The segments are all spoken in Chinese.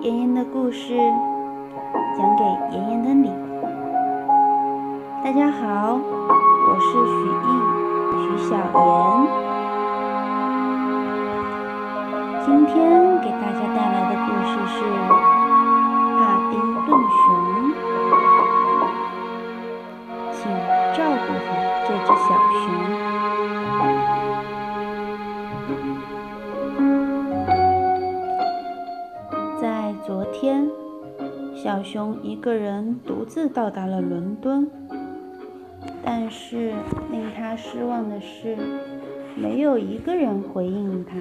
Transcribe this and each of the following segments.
妍妍的故事讲给妍妍的你。大家好，我是许艺许小妍，今天给大家带来的故事是帕丁顿熊一个人独自到达了伦敦，但是令他失望的是，没有一个人回应他，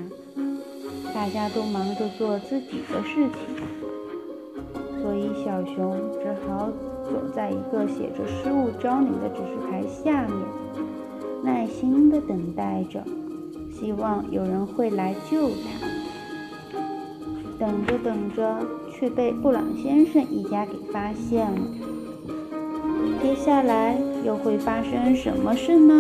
大家都忙着做自己的事情，所以小熊只好走在一个写着“失物招领”的指示牌下面，耐心地等待着，希望有人会来救他。等着等着，却被布朗先生一家给发现了。接下来又会发生什么事呢？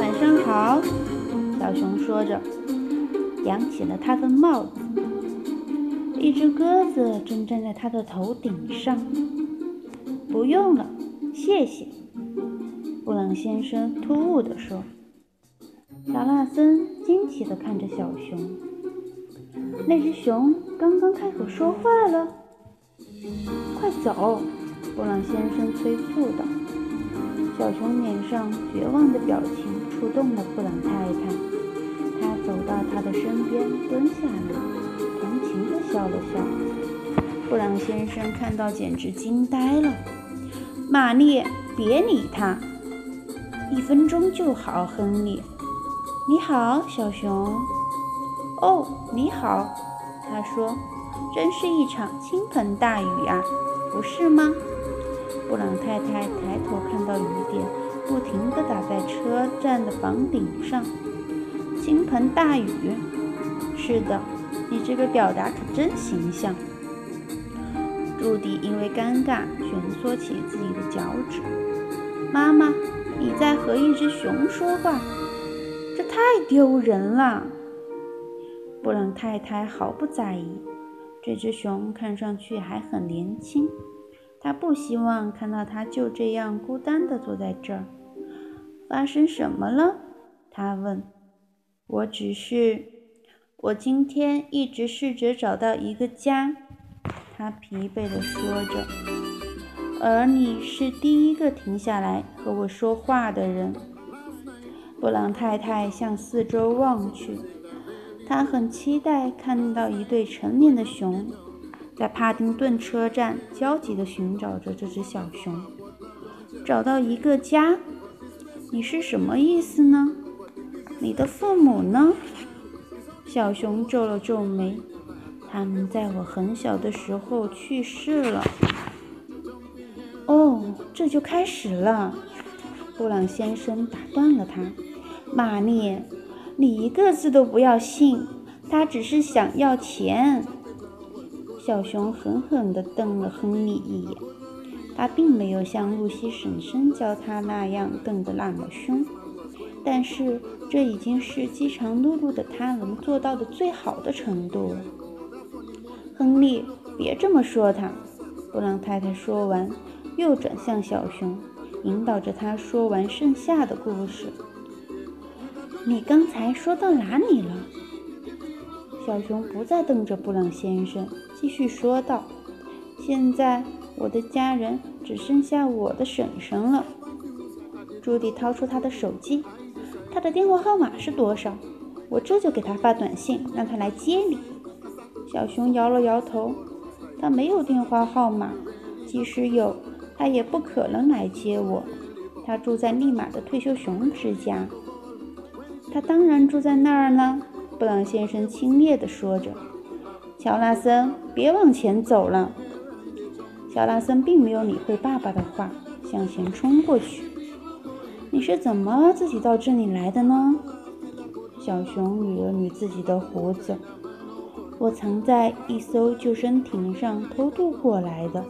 晚上好，小熊说着，扬起了他的帽子。一只鸽子正站在他的头顶上。不用了，谢谢。布朗先生突兀地说。达纳森惊奇地看着小熊。那只熊刚刚开口说话了。快走！布朗先生催促道。小熊脸上绝望的表情触动了布朗太太。他走到他的身边，蹲下来，同情地笑了笑。布朗先生看到简直惊呆了。玛丽，别理他，一分钟就好。亨利，你好，小熊。哦，你好，他说，真是一场倾盆大雨啊，不是吗？布朗太太抬头看到雨点不停地打在车站的房顶上。倾盆大雨，是的，你这个表达可真形象。朱迪因为尴尬蜷缩起自己的脚趾。妈妈，你在和一只熊说话，这太丢人了。布朗太太毫不在意，这只熊看上去还很年轻，她不希望看到它就这样孤单地坐在这儿。发生什么了？他问。我只是，我今天一直试着找到一个家。他疲惫地说着，而你是第一个停下来和我说话的人。布朗太太向四周望去，她很期待看到一对成年的熊在帕丁顿车站焦急地寻找着这只小熊。找到一个家？你是什么意思呢？你的父母呢？小熊皱了皱眉。他们在我很小的时候去世了。这就开始了。布朗先生打断了他：“玛丽，你一个字都不要信，他只是想要钱。”小熊狠狠地瞪了亨利一眼。他并没有像露西婶婶教他那样瞪得那么凶，但是这已经是饥肠辘辘的他能做到的最好的程度。亨利，别这么说他。布朗太太说完，又转向小熊，引导着他说完剩下的故事。你刚才说到哪里了？小熊不再瞪着布朗先生，继续说道：“现在我的家人只剩下我的婶婶了。”朱迪掏出他的手机，他的电话号码是多少？我这就给他发短信，让他来接你。小熊摇了摇头，他没有电话号码，即使有，他也不可能来接我。他住在利马的退休熊之家。他当然住在那儿呢，布朗先生轻蔑地说着。乔纳森，别往前走了。乔纳森并没有理会爸爸的话，向前冲过去。你是怎么自己到这里来的呢？小熊捋了捋自己的胡子。我藏在一艘救生艇上偷渡过来的。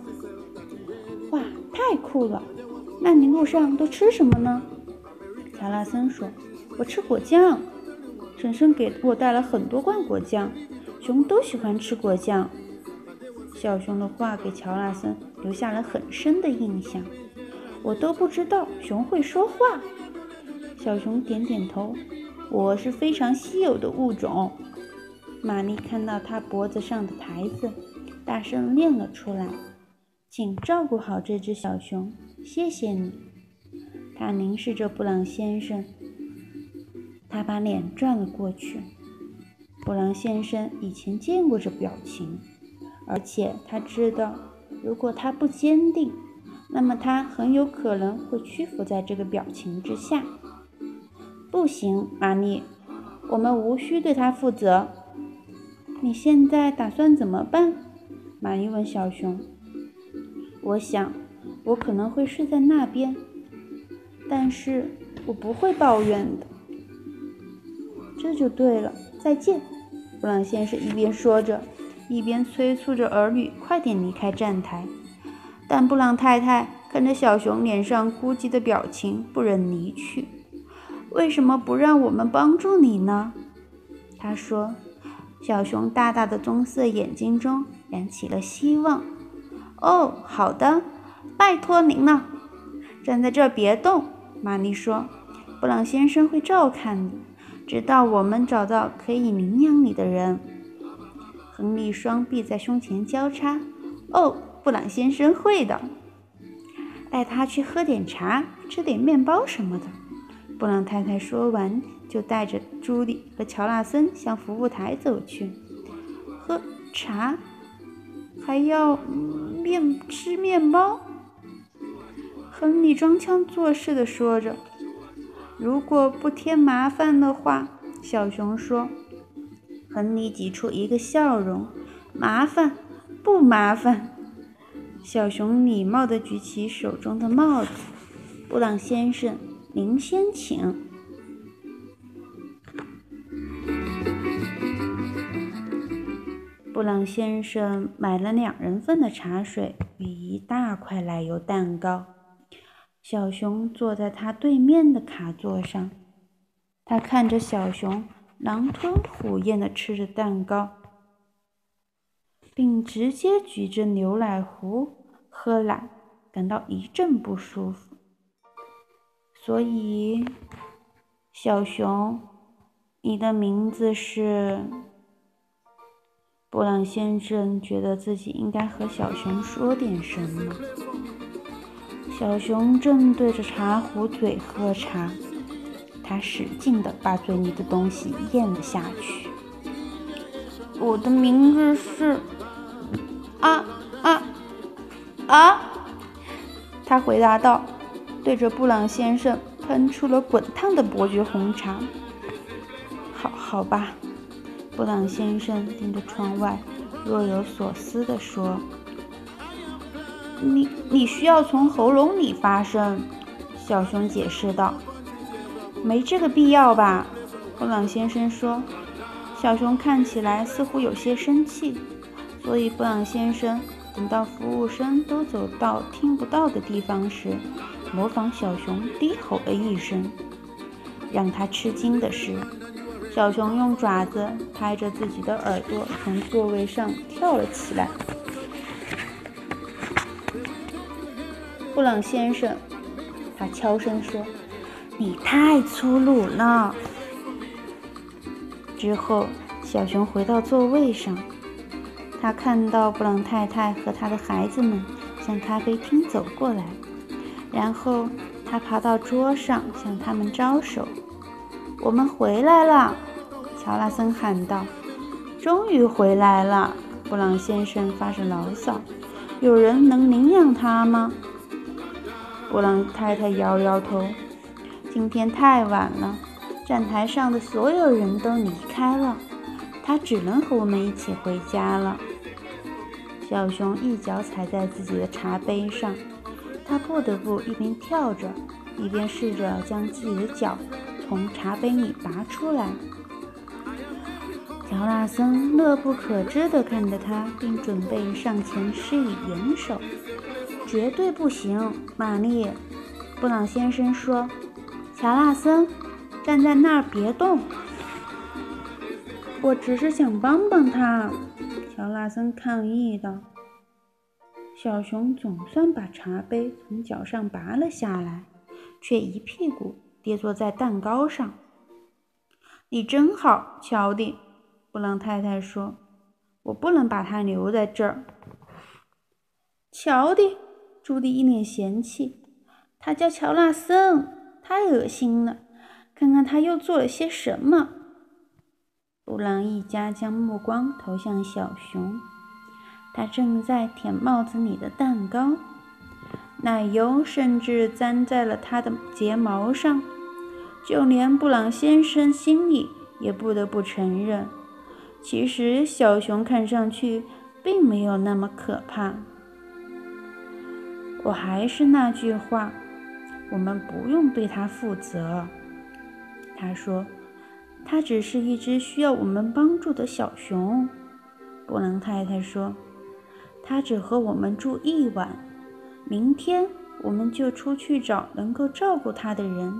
太酷了！那你路上都吃什么呢？乔拉森说：“我吃果酱。婶婶给我带了很多罐果酱，熊都喜欢吃果酱。”小熊的话给乔纳森留下了很深的印象。我都不知道熊会说话。小熊点点头。我是非常稀有的物种。玛丽看到他脖子上的牌子，大声念了出来：“请照顾好这只小熊，谢谢你。”他凝视着布朗先生，他把脸转了过去。布朗先生以前见过这表情。而且他知道，如果他不坚定，那么他很有可能会屈服在这个表情之下。不行，玛丽，我们无需对他负责。你现在打算怎么办？玛丽问小熊。我想，我可能会睡在那边，但是我不会抱怨的。这就对了。再见，布朗先生一边说着。一边催促着儿女快点离开站台，但布朗太太看着小熊脸上孤寂的表情，不忍离去。为什么不让我们帮助你呢？他说。小熊大大的棕色眼睛中燃起了希望。哦，好的，拜托您了。站在这儿别动，玛丽说。布朗先生会照看你，直到我们找到可以领养你的人。亨利双臂在胸前交叉。哦，布朗先生会的。带他去喝点茶，吃点面包什么的。布朗太太说完，就带着朱莉和乔纳森向服务台走去。喝茶，还要面吃面包。亨利装腔作势地说着。如果不添麻烦的话，小熊说。亨利挤出一个笑容。麻烦不麻烦？小熊礼貌地举起手中的帽子。布朗先生，您先请。布朗先生买了两人份的茶水与一大块奶油蛋糕。小熊坐在他对面的卡座上，他看着小熊。狼吞虎咽地吃着蛋糕，并直接举着牛奶壶喝奶，感到一阵不舒服。所以，小熊，你的名字是？布朗先生觉得自己应该和小熊说点什么。小熊正对着茶壶嘴喝茶。他使劲地把嘴里的东西咽了下去。我的名字是……啊啊啊！他回答道，对着布朗先生喷出了滚烫的伯爵红茶。好好吧，布朗先生盯着窗外，若有所思地说：“你你需要从喉咙里发声。”小熊解释道。没这个必要吧，布朗先生说。小熊看起来似乎有些生气，所以布朗先生等到服务生都走到听不到的地方时，模仿小熊低吼了一声。让他吃惊的是，小熊用爪子拍着自己的耳朵，从座位上跳了起来。布朗先生，他悄声说。你太粗鲁了。之后，小熊回到座位上，他看到布朗太太和他的孩子们向咖啡厅走过来，然后他爬到桌上向他们招手：“我们回来了！”乔纳森喊道。“终于回来了！”布朗先生发着牢骚。“有人能领养他吗？”布朗太太摇摇头。今天太晚了，站台上的所有人都离开了，他只能和我们一起回家了。小熊一脚踩在自己的茶杯上，他不得不一边跳着，一边试着将自己的脚从茶杯里拔出来。乔纳森乐不可支地看着他，并准备上前施以援手。绝对不行，玛丽。布朗先生说：“乔纳森，站在那儿别动。”我只是想帮帮他。”乔纳森抗议道。小熊总算把茶杯从脚上拔了下来，却一屁股跌坐在蛋糕上。“你真好，乔蒂。”布朗太太说，“我不能把它留在这儿。”乔蒂，朱迪一脸嫌弃，“他叫乔纳森，太恶心了。看看他又做了些什么。”布朗一家将目光投向小熊，他正在舔帽子里的蛋糕，奶油甚至粘在了他的睫毛上。就连布朗先生心里也不得不承认，其实小熊看上去并没有那么可怕。我还是那句话，我们不用对它负责，他说。它只是一只需要我们帮助的小熊，布朗太太说。它只和我们住一晚，明天我们就出去找能够照顾它的人。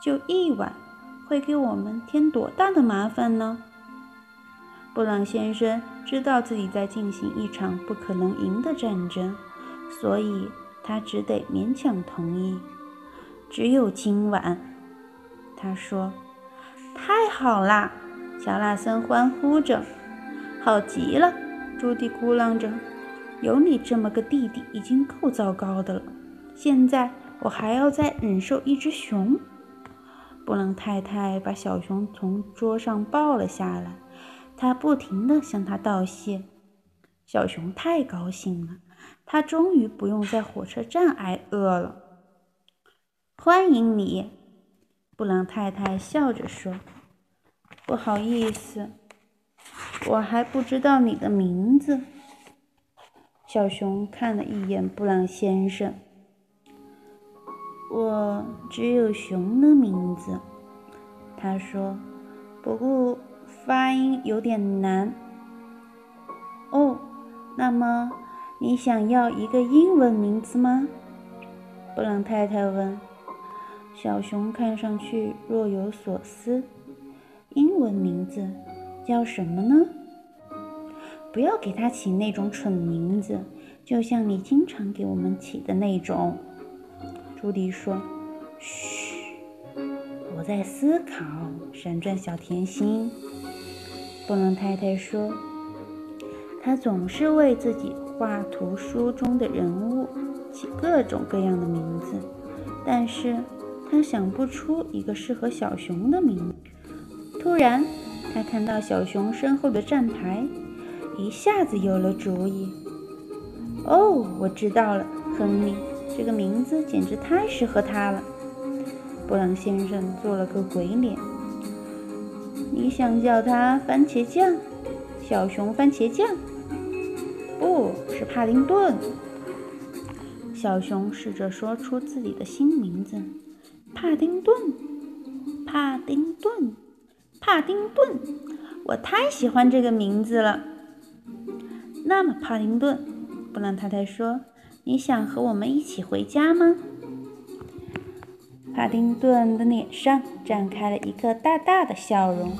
就一晚，会给我们添多大的麻烦呢？布朗先生知道自己在进行一场不可能赢的战争，所以他只得勉强同意。只有今晚，他说。太好啦！乔纳森欢呼着。好极了，朱迪咕囔着。有你这么个弟弟已经够糟糕的了，现在我还要再忍受一只熊。布朗太太把小熊从桌上抱了下来，他不停地向他道谢。小熊太高兴了，他终于不用在火车站挨饿了。欢迎你。布朗太太笑着说：“不好意思，我还不知道你的名字。”小熊看了一眼布朗先生，“我只有熊的名字。”他说，“不过发音有点难。”“哦，那么你想要一个英文名字吗？”布朗太太问。小熊看上去若有所思。英文名字叫什么呢？不要给它起那种蠢名字，就像你经常给我们起的那种。朱迪说：“嘘，我在思考。”闪转小甜心。布朗太太说：“她总是为自己画图书中的人物起各种各样的名字，但是……”他想不出一个适合小熊的名字。突然，他看到小熊身后的站牌，一下子有了主意。哦，我知道了，亨利，这个名字简直太适合他了。布朗先生做了个鬼脸。你想叫他番茄酱？小熊番茄酱？不是帕丁顿。小熊试着说出自己的新名字。帕丁顿，帕丁顿，帕丁顿，我太喜欢这个名字了。那么，帕丁顿，布朗太太说：“你想和我们一起回家吗？”帕丁顿的脸上绽开了一个大大的笑容。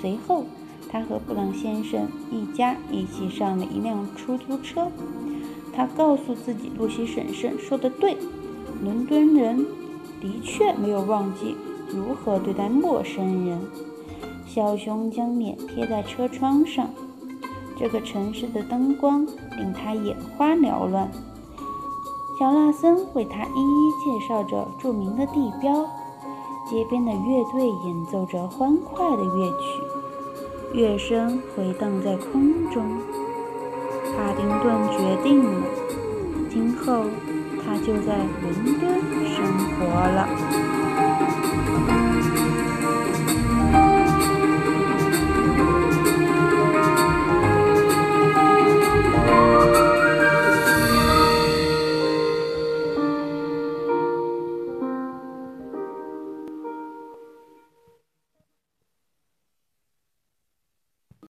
随后，他和布朗先生一家一起上了一辆出租车。他告诉自己，露西婶婶说的对，伦敦人。的确没有忘记如何对待陌生人。小熊将脸贴在车窗上，这个城市的灯光令他眼花缭乱。乔纳森为他一一介绍着著名的地标，街边的乐队演奏着欢快的乐曲，乐声回荡在空中。帕丁顿决定了，今后。他就在伦敦生活了。